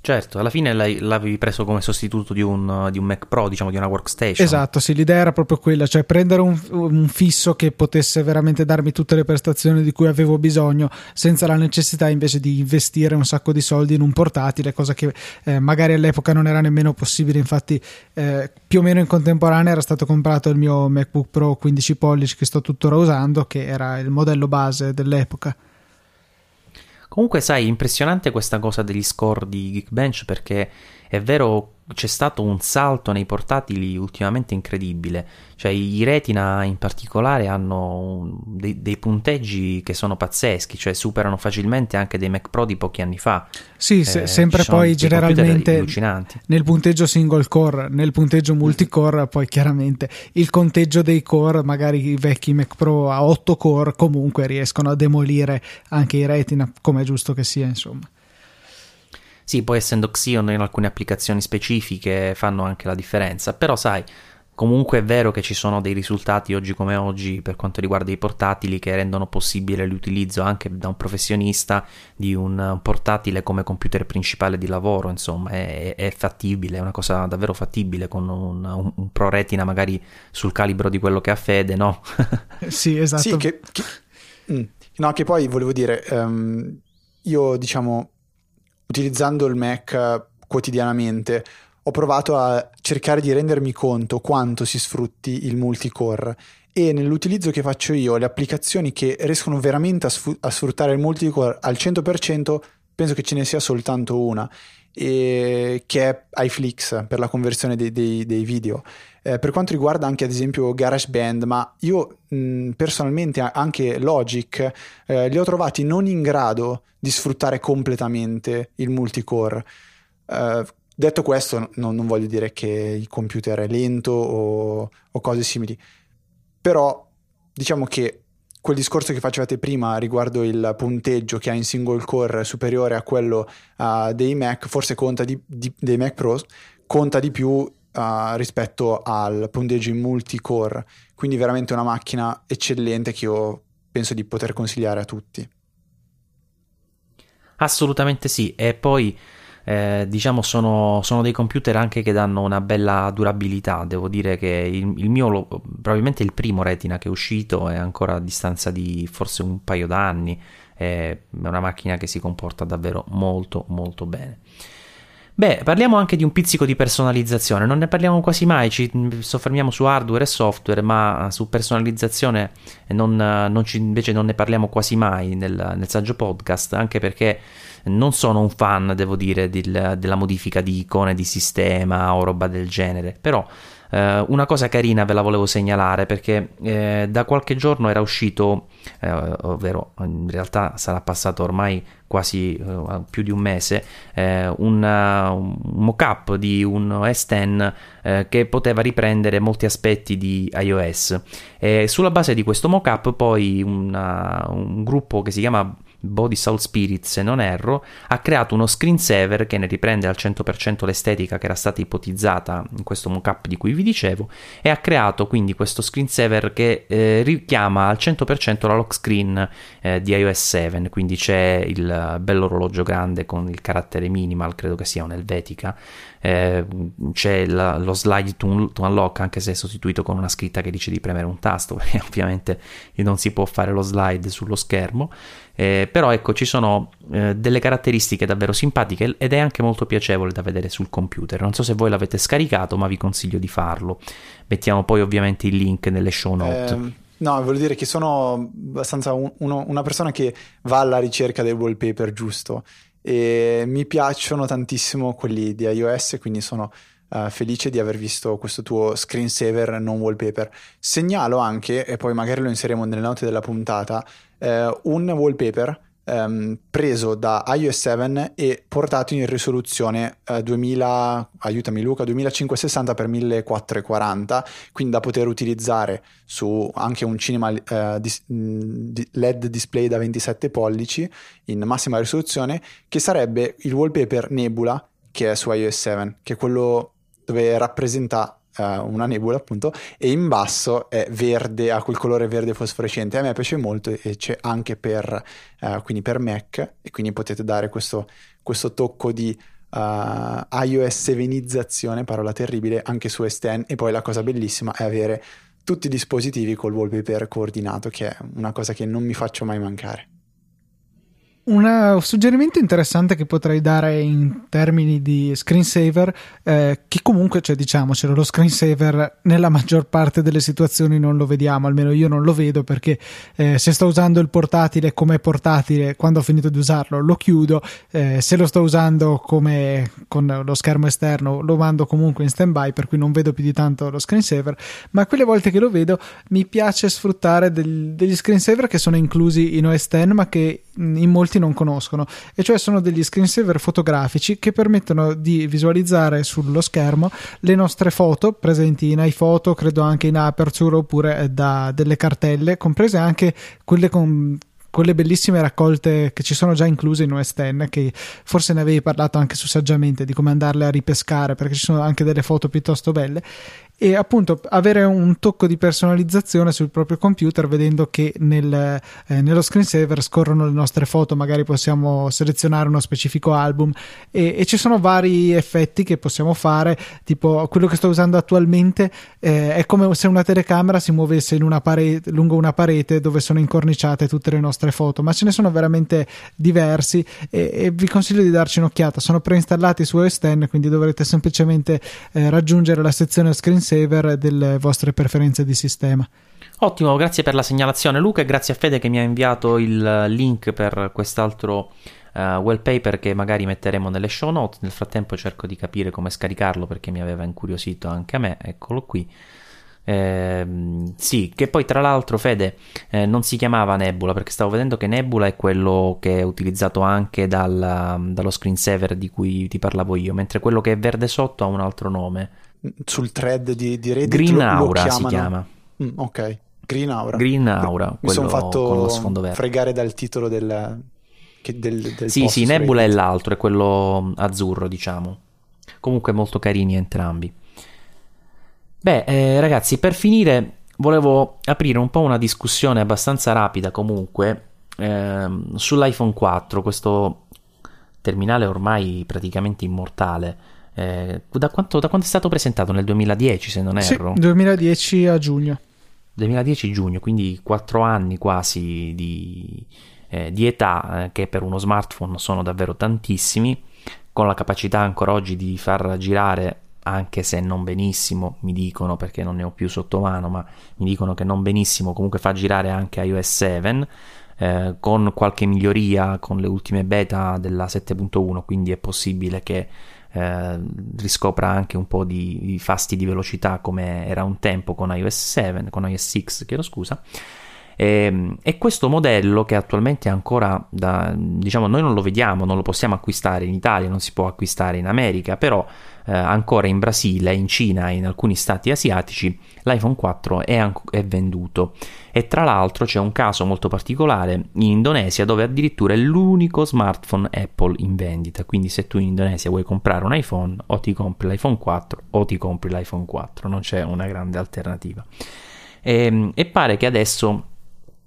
Speaker 1: Certo, alla fine l'avevi preso come sostituto di un, di un, Mac Pro, diciamo di una workstation.
Speaker 2: Esatto, sì, l'idea era proprio quella, cioè prendere un, un, fisso che potesse veramente darmi tutte le prestazioni di cui avevo bisogno, senza la necessità invece di investire un sacco di soldi in un portatile, cosa che eh, magari all'epoca non era nemmeno possibile. Infatti, eh, più o meno in contemporanea era stato comprato il mio MacBook Pro 15 pollici che sto tuttora usando, che era il modello base dell'epoca.
Speaker 1: Comunque, sai, impressionante questa cosa degli score di Geekbench perché è vero c'è stato un salto nei portatili ultimamente incredibile, cioè i Retina in particolare hanno dei, dei, punteggi che sono pazzeschi, cioè superano facilmente anche dei Mac Pro di pochi anni fa.
Speaker 2: Sì, eh, sempre poi generalmente nel punteggio single core, nel punteggio multicore, poi chiaramente il conteggio dei core, magari i vecchi Mac Pro a 8 core comunque riescono a demolire anche i Retina, come è giusto che sia, insomma.
Speaker 1: Sì, poi essendo Xeon in alcune applicazioni specifiche fanno anche la differenza, però sai, comunque è vero che ci sono dei risultati oggi come oggi per quanto riguarda i portatili che rendono possibile l'utilizzo anche da un professionista di un portatile come computer principale di lavoro, insomma, è, è fattibile, è una cosa davvero fattibile con un, un, un, Pro Retina magari sul calibro di quello che ha Fede, no? [LAUGHS]
Speaker 2: sì, esatto.
Speaker 3: Sì, che, che, mm, no, che poi volevo dire, um, io diciamo utilizzando il Mac quotidianamente, ho provato a cercare di rendermi conto quanto si sfrutti il multicore. E nell'utilizzo che faccio io, le applicazioni che riescono veramente a, sf- a sfruttare il multicore al 100%, penso che ce ne sia soltanto una, e che è iFlix per la conversione dei, dei, dei video. Eh, per quanto riguarda anche ad esempio GarageBand, ma io mh, personalmente anche Logic eh, li ho trovati non in grado di sfruttare completamente il multicore. Eh, detto questo, no, non voglio dire che il computer è lento o, o cose simili, però diciamo che quel discorso che facevate prima riguardo il punteggio che ha in single core superiore a quello uh, dei Mac, forse conta di, di, dei Mac Pro, conta di più uh, rispetto al punteggio in multicore, quindi veramente una macchina eccellente che io penso di poter consigliare a tutti.
Speaker 1: Assolutamente sì, e poi eh, diciamo sono, sono, dei computer anche che danno una bella durabilità. Devo dire che il, il mio, lo, probabilmente il primo Retina che è uscito è ancora a distanza di forse un paio d'anni. È una macchina che si comporta davvero molto molto bene. Beh, parliamo anche di un pizzico di personalizzazione, non ne parliamo quasi mai, ci soffermiamo su hardware e software, ma su personalizzazione non, non ci, invece non ne parliamo quasi mai nel, nel saggio podcast, anche perché non sono un fan, devo dire, del, della modifica di icone di sistema o roba del genere, però eh, una cosa carina ve la volevo segnalare perché eh, da qualche giorno era uscito, eh, ovvero in realtà sarà passato ormai quasi eh, più di un mese, eh, un, uh, un mock-up di un S10 eh, che poteva riprendere molti aspetti di iOS. E sulla base di questo mock-up poi una, un gruppo che si chiama Body Soul Spirit, se non erro, ha creato uno screensaver che ne riprende al 100% l'estetica che era stata ipotizzata in questo mockup di cui vi dicevo e ha creato quindi questo screensaver che eh, richiama al 100% la lock screen eh, di iOS 7, quindi c'è il bello orologio grande con il carattere minimal, credo che sia un'elvetica, eh, c'è la, lo slide to, to, unlock anche se è sostituito con una scritta che dice di premere un tasto [LAUGHS] perché ovviamente non si può fare lo slide sullo schermo. Eh, però ecco ci sono eh, delle caratteristiche davvero simpatiche ed è anche molto piacevole da vedere sul computer. Non so se voi l'avete scaricato ma vi consiglio di farlo. Mettiamo poi ovviamente il link nelle show note
Speaker 3: ehm, No, voglio dire che sono abbastanza un, uno, una persona che va alla ricerca del wallpaper giusto e mi piacciono tantissimo quelli di iOS, quindi sono uh, felice di aver visto questo tuo screensaver non wallpaper. Segnalo anche, e poi magari lo inseriamo nelle note della puntata, uh, un wallpaper um, preso da iOS 7 e portato in risoluzione uh, 2000, aiutami Luca, 2560x1440, quindi da poter utilizzare su anche un cinema uh, dis- LED display da 27 pollici in massima risoluzione, che sarebbe il wallpaper Nebula che è su iOS 7, che è quello dove rappresenta uh, una nebula appunto e in basso è verde, ha quel colore verde fosforescente. A me piace molto e c'è anche per, uh, per Mac e quindi potete dare questo, questo tocco di uh, iOS venizzazione, parola terribile, anche su S10 e poi la cosa bellissima è avere tutti i dispositivi col wallpaper coordinato che è una cosa che non mi faccio mai mancare.
Speaker 2: Un suggerimento interessante che potrei dare in termini di screensaver, eh, che comunque, cioè, diciamocelo, lo screensaver nella maggior parte delle situazioni non lo vediamo, almeno io non lo vedo perché eh, se sto usando il portatile come portatile, quando ho finito di usarlo lo chiudo, eh, se lo sto usando come con lo schermo esterno lo mando comunque in stand by, per cui non vedo più di tanto lo screensaver, ma quelle volte che lo vedo mi piace sfruttare del, degli screensaver che sono inclusi in OS X ma che in molti non conoscono, e cioè sono degli screensaver fotografici che permettono di visualizzare sullo schermo le nostre foto presenti in iPhoto, credo anche in Aperture oppure da delle cartelle, comprese anche quelle con quelle bellissime raccolte che ci sono già incluse in OS X, che forse ne avevi parlato anche su Saggiamente di come andarle a ripescare, perché ci sono anche delle foto piuttosto belle e appunto avere un tocco di personalizzazione sul proprio computer vedendo che nel, eh, nello screensaver scorrono le nostre foto magari possiamo selezionare uno specifico album. E, e, ci sono vari effetti che possiamo fare tipo quello che sto usando attualmente eh, è come se una telecamera si muovesse una parete, lungo una parete dove sono incorniciate tutte le nostre foto ma ce ne sono veramente diversi. E, e vi consiglio di darci un'occhiata. Sono preinstallati su OS X quindi dovrete semplicemente eh, raggiungere la sezione screensaver screensaver delle vostre preferenze di sistema.
Speaker 1: Ottimo, grazie per la segnalazione Luca e grazie a Fede che mi ha inviato il link per quest'altro uh, wallpaper che magari metteremo nelle show notes. Nel frattempo cerco di capire come scaricarlo perché mi aveva incuriosito anche a me, eccolo qui. Eh, sì, che poi tra l'altro Fede eh, non si chiamava Nebula perché stavo vedendo che Nebula è quello che è utilizzato anche dal, dallo screensaver di cui ti parlavo io, mentre quello che è verde sotto ha un altro nome
Speaker 3: sul thread di, di Reddit
Speaker 1: Green
Speaker 3: lo,
Speaker 1: Aura
Speaker 3: lo
Speaker 1: si chiama.
Speaker 3: Mm, ok, Green Aura.
Speaker 1: Green Aura,
Speaker 3: mi sono fatto fregare dal titolo del, che, del, del
Speaker 1: Sì, sì, Nebula è l'altro, è quello azzurro, diciamo. Comunque molto carini entrambi. Beh, eh, ragazzi, per finire volevo aprire un po' una discussione abbastanza rapida comunque eh, sull'iPhone 4, questo terminale ormai praticamente immortale. Eh, da, quanto, da, quando è stato presentato? Nel 2010, se non erro?
Speaker 2: Sì, 2010 a giugno.
Speaker 1: 2010 giugno, quindi 4 anni quasi di, eh, di età, eh, che per uno smartphone sono davvero tantissimi, con la capacità ancora oggi di far girare, anche se non benissimo, mi dicono perché non ne ho più sotto mano, ma mi dicono che non benissimo, comunque fa girare anche iOS 7. Eh, con qualche miglioria con le ultime beta della 7.1 quindi è possibile che eh, riscopra anche un po' di, di, fasti di velocità come era un tempo con iOS 7, con iOS 6, chiedo scusa. E, ehm, e, questo modello che attualmente è ancora da, diciamo noi non lo vediamo, non lo possiamo acquistare in Italia, non si può acquistare in America, però eh, ancora in Brasile, in Cina e in alcuni stati asiatici l'iPhone 4 è, an- è, venduto. E tra l'altro c'è un caso molto particolare in Indonesia dove addirittura è l'unico smartphone Apple in vendita. Quindi se tu in Indonesia vuoi comprare un iPhone o ti compri l'iPhone 4 o ti compri l'iPhone 4 non c'è una grande alternativa. E, ehm, e pare che adesso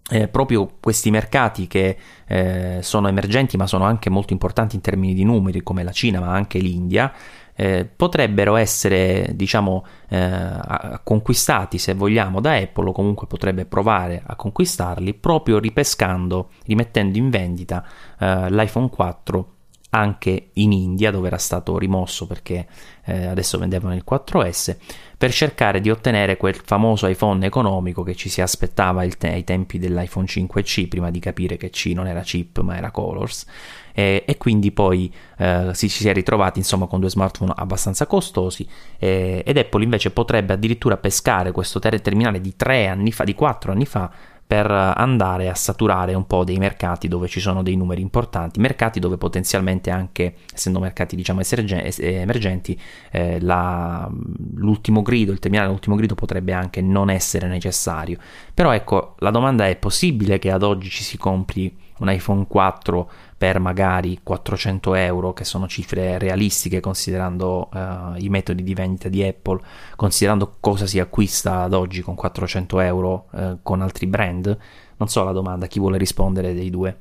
Speaker 1: eh, proprio questi mercati che eh, sono emergenti ma sono anche molto importanti in termini di numeri come la Cina ma anche l'India eh, potrebbero essere diciamo eh, conquistati se vogliamo da Apple o comunque potrebbe provare a conquistarli proprio ripescando rimettendo in vendita eh, l'iPhone 4 anche in India dove era stato rimosso perché eh, adesso vendevano il 4S per cercare di ottenere quel famoso iPhone economico che ci si aspettava te- ai tempi dell'iPhone 5C prima di capire che C non era chip ma era colors. E, e quindi poi eh, si, si è ritrovati insomma con due smartphone abbastanza costosi eh, ed Apple invece potrebbe addirittura pescare questo ter- terminale di tre anni fa, di quattro anni fa per andare a saturare un po' dei mercati dove ci sono dei numeri importanti, mercati dove potenzialmente anche, essendo mercati diciamo emergenti, eh, la, l'ultimo grido, il terminale l'ultimo grido potrebbe anche non essere necessario. Però ecco, la domanda è possibile che ad oggi ci si compri un iPhone 4 per magari 400 euro, che sono cifre realistiche considerando uh, i metodi di vendita di Apple, considerando cosa si acquista ad oggi con 400 euro uh, con altri brand? Non so la domanda, chi vuole rispondere dei due?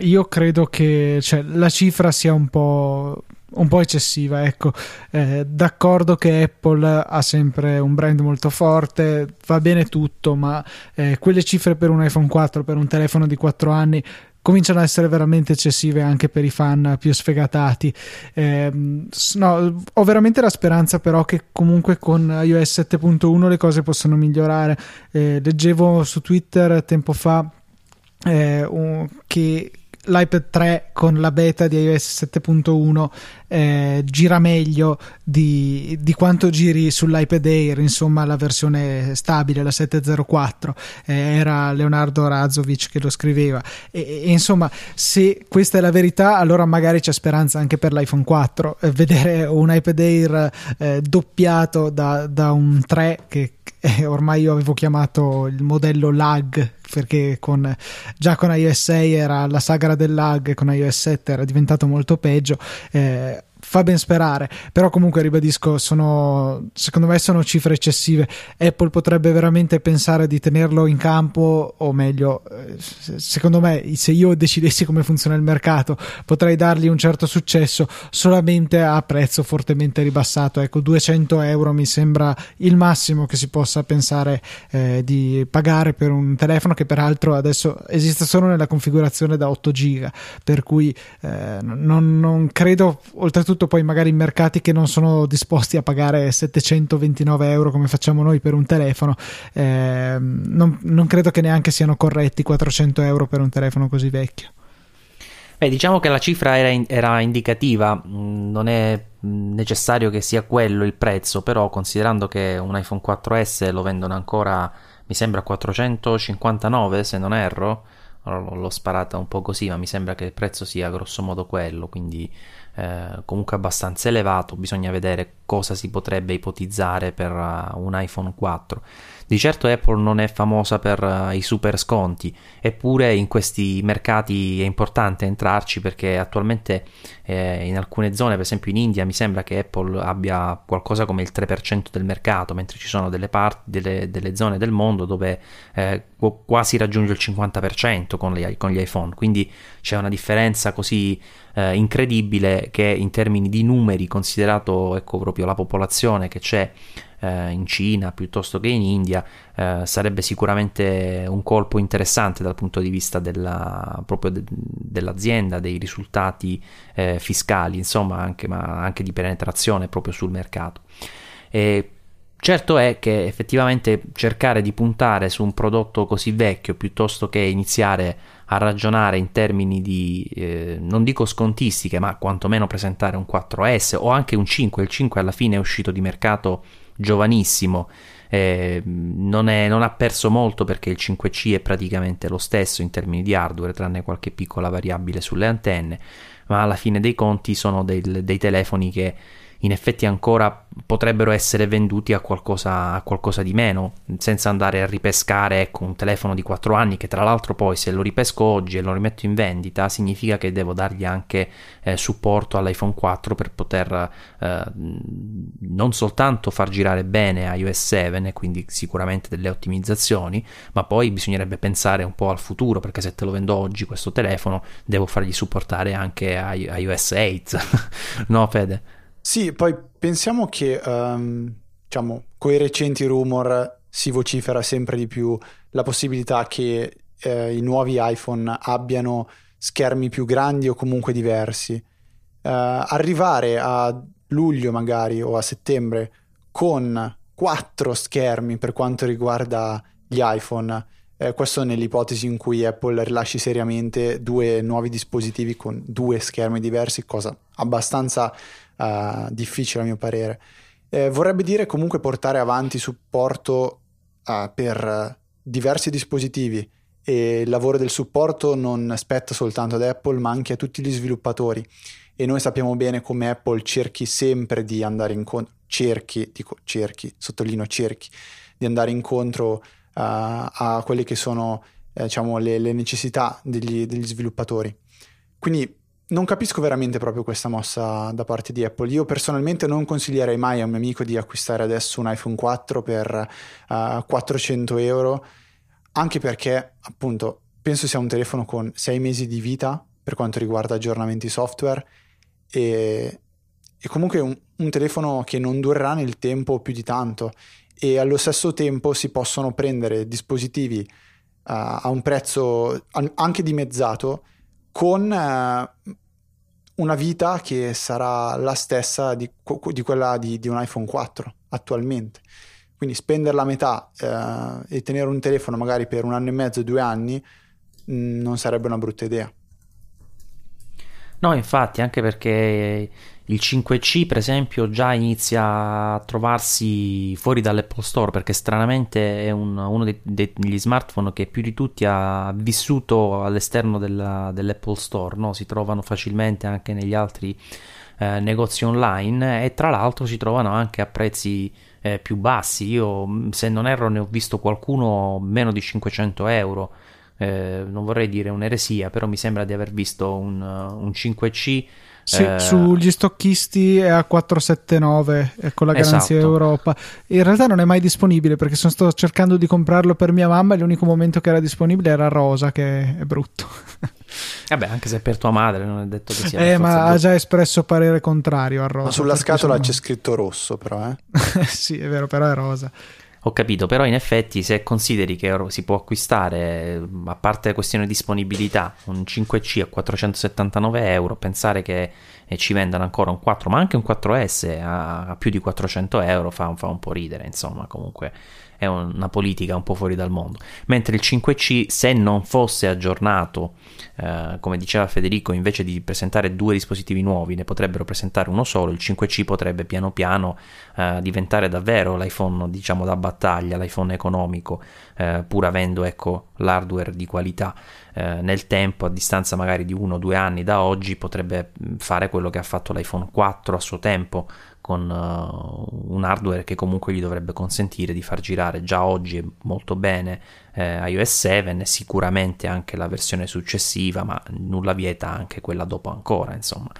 Speaker 2: Io credo che cioè, la cifra sia un po' un po' eccessiva, ecco. Eh, d'accordo che Apple ha sempre un brand molto forte, va bene tutto, ma eh, quelle cifre per un iPhone 4, per un telefono di 4 anni, cominciano ad essere veramente eccessive anche per i fan più sfegatati. Eh, no, ho veramente la speranza però che comunque con iOS 7.1 le cose possano migliorare. Eh, leggevo su Twitter tempo fa eh, un, che l'iPad 3 con la beta di iOS 7.1 eh, gira meglio di, di, quanto giri sull'iPad Air, insomma la versione stabile, la 704, eh, era Leonardo Razovic che lo scriveva. E, e, insomma se questa è la verità allora magari c'è speranza anche per l'iPhone 4, eh, vedere un iPad Air eh, doppiato da, da un 3 che eh, ormai io avevo chiamato il modello lag perché con, già con iOS 6 era la sagra del lag con iOS 7 era diventato molto peggio eh, fa ben sperare, però comunque ribadisco, sono, secondo me sono cifre eccessive. Apple potrebbe veramente pensare di tenerlo in campo, o meglio, eh, secondo me, se io decidessi come funziona il mercato, potrei dargli un certo successo solamente a prezzo fortemente ribassato. Ecco, 200 euro mi sembra il massimo che si possa pensare eh, di pagare per un telefono che peraltro adesso esiste solo nella configurazione da 8 giga, per cui eh, non, non credo oltretutto soprattutto poi magari in mercati che non sono disposti a pagare 729 euro come facciamo noi per un telefono, eh, non, non credo che neanche siano corretti 400 euro per un telefono così vecchio.
Speaker 1: Beh, diciamo che la cifra era, in, era, indicativa, mm, non è mm, necessario che sia quello il prezzo, però considerando che un iPhone 4S lo vendono ancora, mi sembra 459 se non erro, l'ho sparata un po' così, ma mi sembra che il prezzo sia grosso modo quello, quindi eh, comunque abbastanza elevato, bisogna vedere cosa si potrebbe ipotizzare per uh, un iPhone 4. Di certo Apple non è famosa per uh, i super sconti, eppure in questi mercati è importante entrarci perché attualmente eh, in alcune zone, per esempio in India, mi sembra che Apple abbia qualcosa come il 3% del mercato, mentre ci sono delle, parti, delle, delle zone del mondo dove eh, quasi raggiunge il 50% con gli, con gli iPhone, quindi c'è una differenza così eh, incredibile che in termini di numeri, considerato ecco, proprio la popolazione che c'è eh, in Cina piuttosto che in India, eh, sarebbe sicuramente un colpo interessante dal punto di vista della, proprio de- dell'azienda, dei risultati eh, fiscali, insomma, anche, ma anche di penetrazione proprio sul mercato. E Certo è che effettivamente cercare di puntare su un prodotto così vecchio piuttosto che iniziare a ragionare in termini di, eh, non dico scontistiche, ma quantomeno presentare un 4S o anche un 5, il 5 alla fine è uscito di mercato giovanissimo, eh, non, è, non, ha perso molto perché il 5C è praticamente lo stesso in termini di hardware, tranne qualche piccola variabile sulle antenne, ma alla fine dei conti sono dei, dei telefoni che in effetti ancora potrebbero essere venduti a qualcosa, a qualcosa, di meno, senza andare a ripescare ecco, un telefono di 4 anni che tra l'altro poi se lo ripesco oggi e lo rimetto in vendita significa che devo dargli anche eh, supporto all'iPhone 4 per poter eh, non soltanto far girare bene iOS 7 quindi sicuramente delle ottimizzazioni, ma poi bisognerebbe pensare un po' al futuro perché se te lo vendo oggi questo telefono devo fargli supportare anche iOS 8, [LAUGHS] no Fede?
Speaker 3: Sì, poi pensiamo che, um, diciamo, con i recenti rumor si vocifera sempre di più la possibilità che eh, i nuovi iPhone abbiano schermi più grandi o comunque diversi. Uh, arrivare a luglio magari o a settembre con quattro schermi per quanto riguarda gli iPhone, eh, questo nell'ipotesi in cui Apple rilasci seriamente due nuovi dispositivi con due schermi diversi, cosa abbastanza uh, difficile a mio parere. Eh, vorrebbe dire comunque portare avanti supporto uh, per diversi dispositivi e il lavoro del supporto non spetta soltanto ad Apple ma anche a tutti gli sviluppatori e noi sappiamo bene come Apple cerchi sempre di andare incontro, cerchi, dico cerchi, sottolineo cerchi, di andare incontro a quelle che sono eh, diciamo, le, le necessità degli, degli sviluppatori. Quindi non capisco veramente proprio questa mossa da parte di Apple. Io personalmente non consiglierei mai a un mio amico di acquistare adesso un iPhone 4 per uh, 400 euro, anche perché appunto penso sia un telefono con 6 mesi di vita per quanto riguarda aggiornamenti software e, e comunque un, un telefono che non durerà nel tempo più di tanto e allo stesso tempo si possono prendere dispositivi uh, a un prezzo anche dimezzato con eh, una vita che sarà la stessa di, di quella di, di, un iPhone 4 attualmente. Quindi spendere la metà eh, e tenere un telefono magari per un anno e mezzo, due anni, mh, mm, non sarebbe una brutta idea.
Speaker 1: No, infatti, anche perché il 5C, per esempio, già inizia a trovarsi fuori dall'Apple Store perché stranamente è un, uno dei, degli smartphone che più di tutti ha vissuto all'esterno della, dell'Apple Store, no? si trovano facilmente anche negli altri eh, negozi online e tra l'altro si trovano anche a prezzi eh, più bassi. Io, se non erro, ne ho visto qualcuno meno di 500 euro eh, non vorrei dire un'eresia, però mi sembra di aver visto un, un 5C.
Speaker 2: Sì, eh... sugli stocchisti è a 479 con la garanzia esatto. Europa. In realtà non è mai disponibile perché sto cercando di comprarlo per mia mamma e l'unico momento che era disponibile era rosa, che è brutto. [LAUGHS]
Speaker 1: Vabbè, anche se per tua madre non è detto che sia.
Speaker 2: Eh, ma ha già espresso parere contrario a rosa. Ma
Speaker 3: sulla scatola sono... c'è scritto rosso, però,
Speaker 2: eh? [LAUGHS] sì, è vero, però è rosa.
Speaker 1: Ho capito, però in effetti se consideri che si può acquistare, a parte la questione di disponibilità, un 5C a 479 euro, pensare che eh, ci vendano ancora un 4, ma anche un 4S a, più di 400 euro fa, fa un po' ridere, insomma, comunque è una politica un po' fuori dal mondo. Mentre il 5C, se non fosse aggiornato eh, come diceva Federico, invece di presentare due dispositivi nuovi, ne potrebbero presentare uno solo, il 5C potrebbe piano piano eh, diventare davvero l'iPhone diciamo da battaglia, l'iPhone economico, eh, pur avendo ecco, l'hardware di qualità. Eh, nel tempo, a distanza magari di uno o due anni da oggi, potrebbe fare quello che ha fatto l'iPhone 4 a suo tempo, con uh, un hardware che comunque gli dovrebbe consentire di far girare già oggi molto bene eh, iOS 7 e sicuramente anche la versione successiva, ma nulla vieta anche quella dopo ancora, insomma.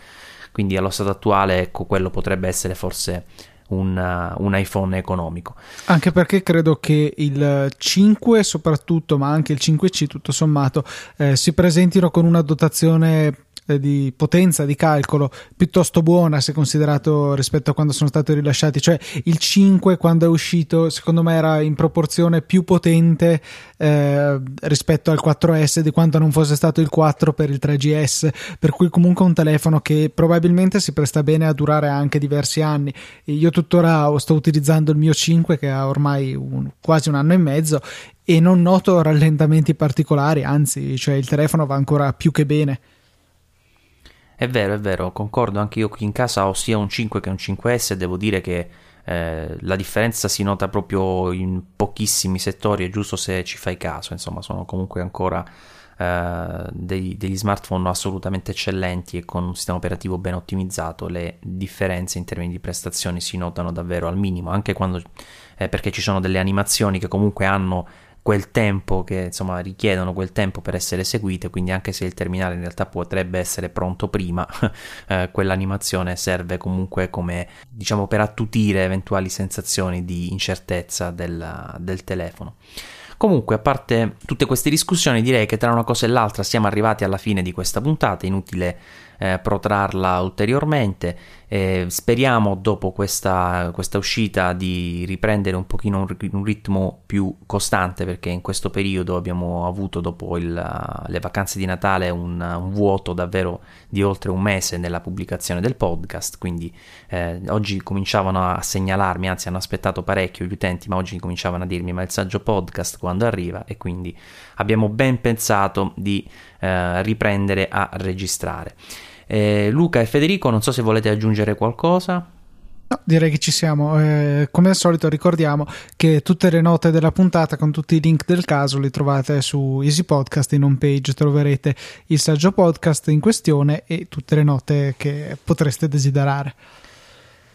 Speaker 1: Quindi allo stato attuale, ecco, quello potrebbe essere forse un, uh, un, iPhone economico.
Speaker 2: Anche perché credo che il 5 soprattutto, ma anche il 5C tutto sommato, eh, si presentino con una dotazione eh, di potenza di calcolo piuttosto buona se considerato rispetto a quando sono stati rilasciati. Cioè il 5 quando è uscito secondo me era in proporzione più potente eh, rispetto al 4S di quanto non fosse stato il 4 per il 3GS per cui comunque un telefono che probabilmente si presta bene a durare anche diversi anni. Io tuttora sto utilizzando il mio 5 che ha ormai un, quasi un anno e mezzo e non noto rallentamenti particolari anzi cioè il telefono va ancora più che bene
Speaker 1: è vero, è vero, concordo, anche io qui in casa ho sia un 5 che un 5S e devo dire che eh, la differenza si nota proprio in pochissimi settori, è giusto se ci fai caso, insomma sono comunque ancora eh, dei, degli smartphone assolutamente eccellenti e con un sistema operativo ben ottimizzato, le differenze in termini di prestazioni si notano davvero al minimo, anche quando, eh, perché ci sono delle animazioni che comunque hanno quel tempo che insomma richiedono quel tempo per essere eseguite quindi anche se il terminale in realtà potrebbe essere pronto prima [LAUGHS] eh, quell'animazione serve comunque come diciamo per attutire eventuali sensazioni di incertezza del, del telefono Comunque, a parte tutte queste discussioni, direi che tra una cosa e l'altra siamo arrivati alla fine di questa puntata. Inutile eh, protrarla ulteriormente. Eh, speriamo dopo questa, questa, uscita di riprendere un pochino un, un, ritmo più costante perché in questo periodo abbiamo avuto dopo il, le vacanze di Natale un, un, vuoto davvero di oltre un mese nella pubblicazione del podcast quindi eh, oggi cominciavano a segnalarmi anzi hanno aspettato parecchio gli utenti ma oggi cominciavano a dirmi ma il saggio podcast quando arriva e quindi abbiamo ben pensato di eh, riprendere a registrare. Eh, Luca e Federico, non so se volete aggiungere qualcosa.
Speaker 2: No, direi che ci siamo. Eh, come al solito ricordiamo che tutte le note della puntata con tutti i link del caso li trovate su Easy Podcast in home page troverete il saggio podcast in questione e tutte le note che potreste desiderare.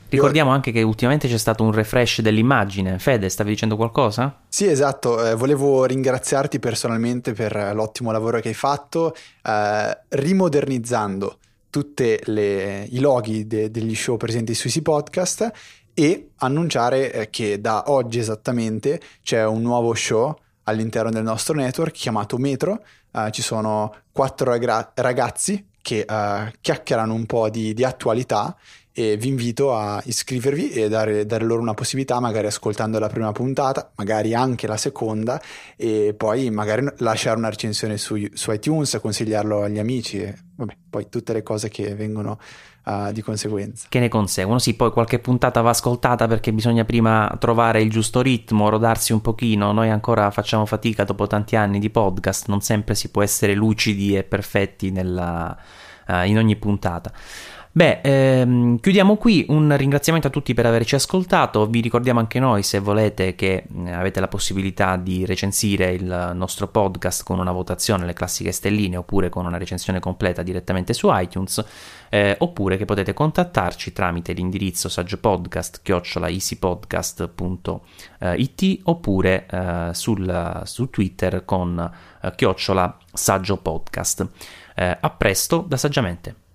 Speaker 1: Ricordiamo anche che ultimamente c'è stato un refresh dell'immagine. Fede, stavi dicendo qualcosa?
Speaker 3: Sì, esatto. Eh, volevo ringraziarti personalmente per l'ottimo lavoro che hai fatto, eh, rimodernizzando tutti i loghi de- degli show presenti su Easy Podcast e annunciare eh, che da oggi esattamente c'è un nuovo show all'interno del nostro network chiamato Metro. Uh, ci sono quattro ragra- ragazzi che uh, chiacchierano un po' di, di attualità e vi invito a iscrivervi e dare, dare, loro una possibilità, magari ascoltando la prima puntata, magari anche la seconda, e poi magari lasciare una recensione su, su iTunes, consigliarlo agli amici e vabbè, poi tutte le cose che vengono uh, di conseguenza.
Speaker 1: Che ne conseguono? Sì, poi qualche puntata va ascoltata perché bisogna prima trovare il giusto ritmo, rodarsi un pochino. Noi ancora facciamo fatica dopo tanti anni di podcast, non sempre si può essere lucidi e perfetti nella, uh, in ogni puntata. Beh, ehm, chiudiamo qui. Un ringraziamento a tutti per averci ascoltato. Vi ricordiamo anche noi, se volete, che eh, avete la possibilità di recensire il nostro podcast con una votazione, le classiche stelline, oppure con una recensione completa direttamente su iTunes, eh, oppure che potete contattarci tramite l'indirizzo saggiopodcast.it oppure eh, sul, su Twitter con eh, chiocciola saggiopodcast. Eh, a presto da Saggiamente.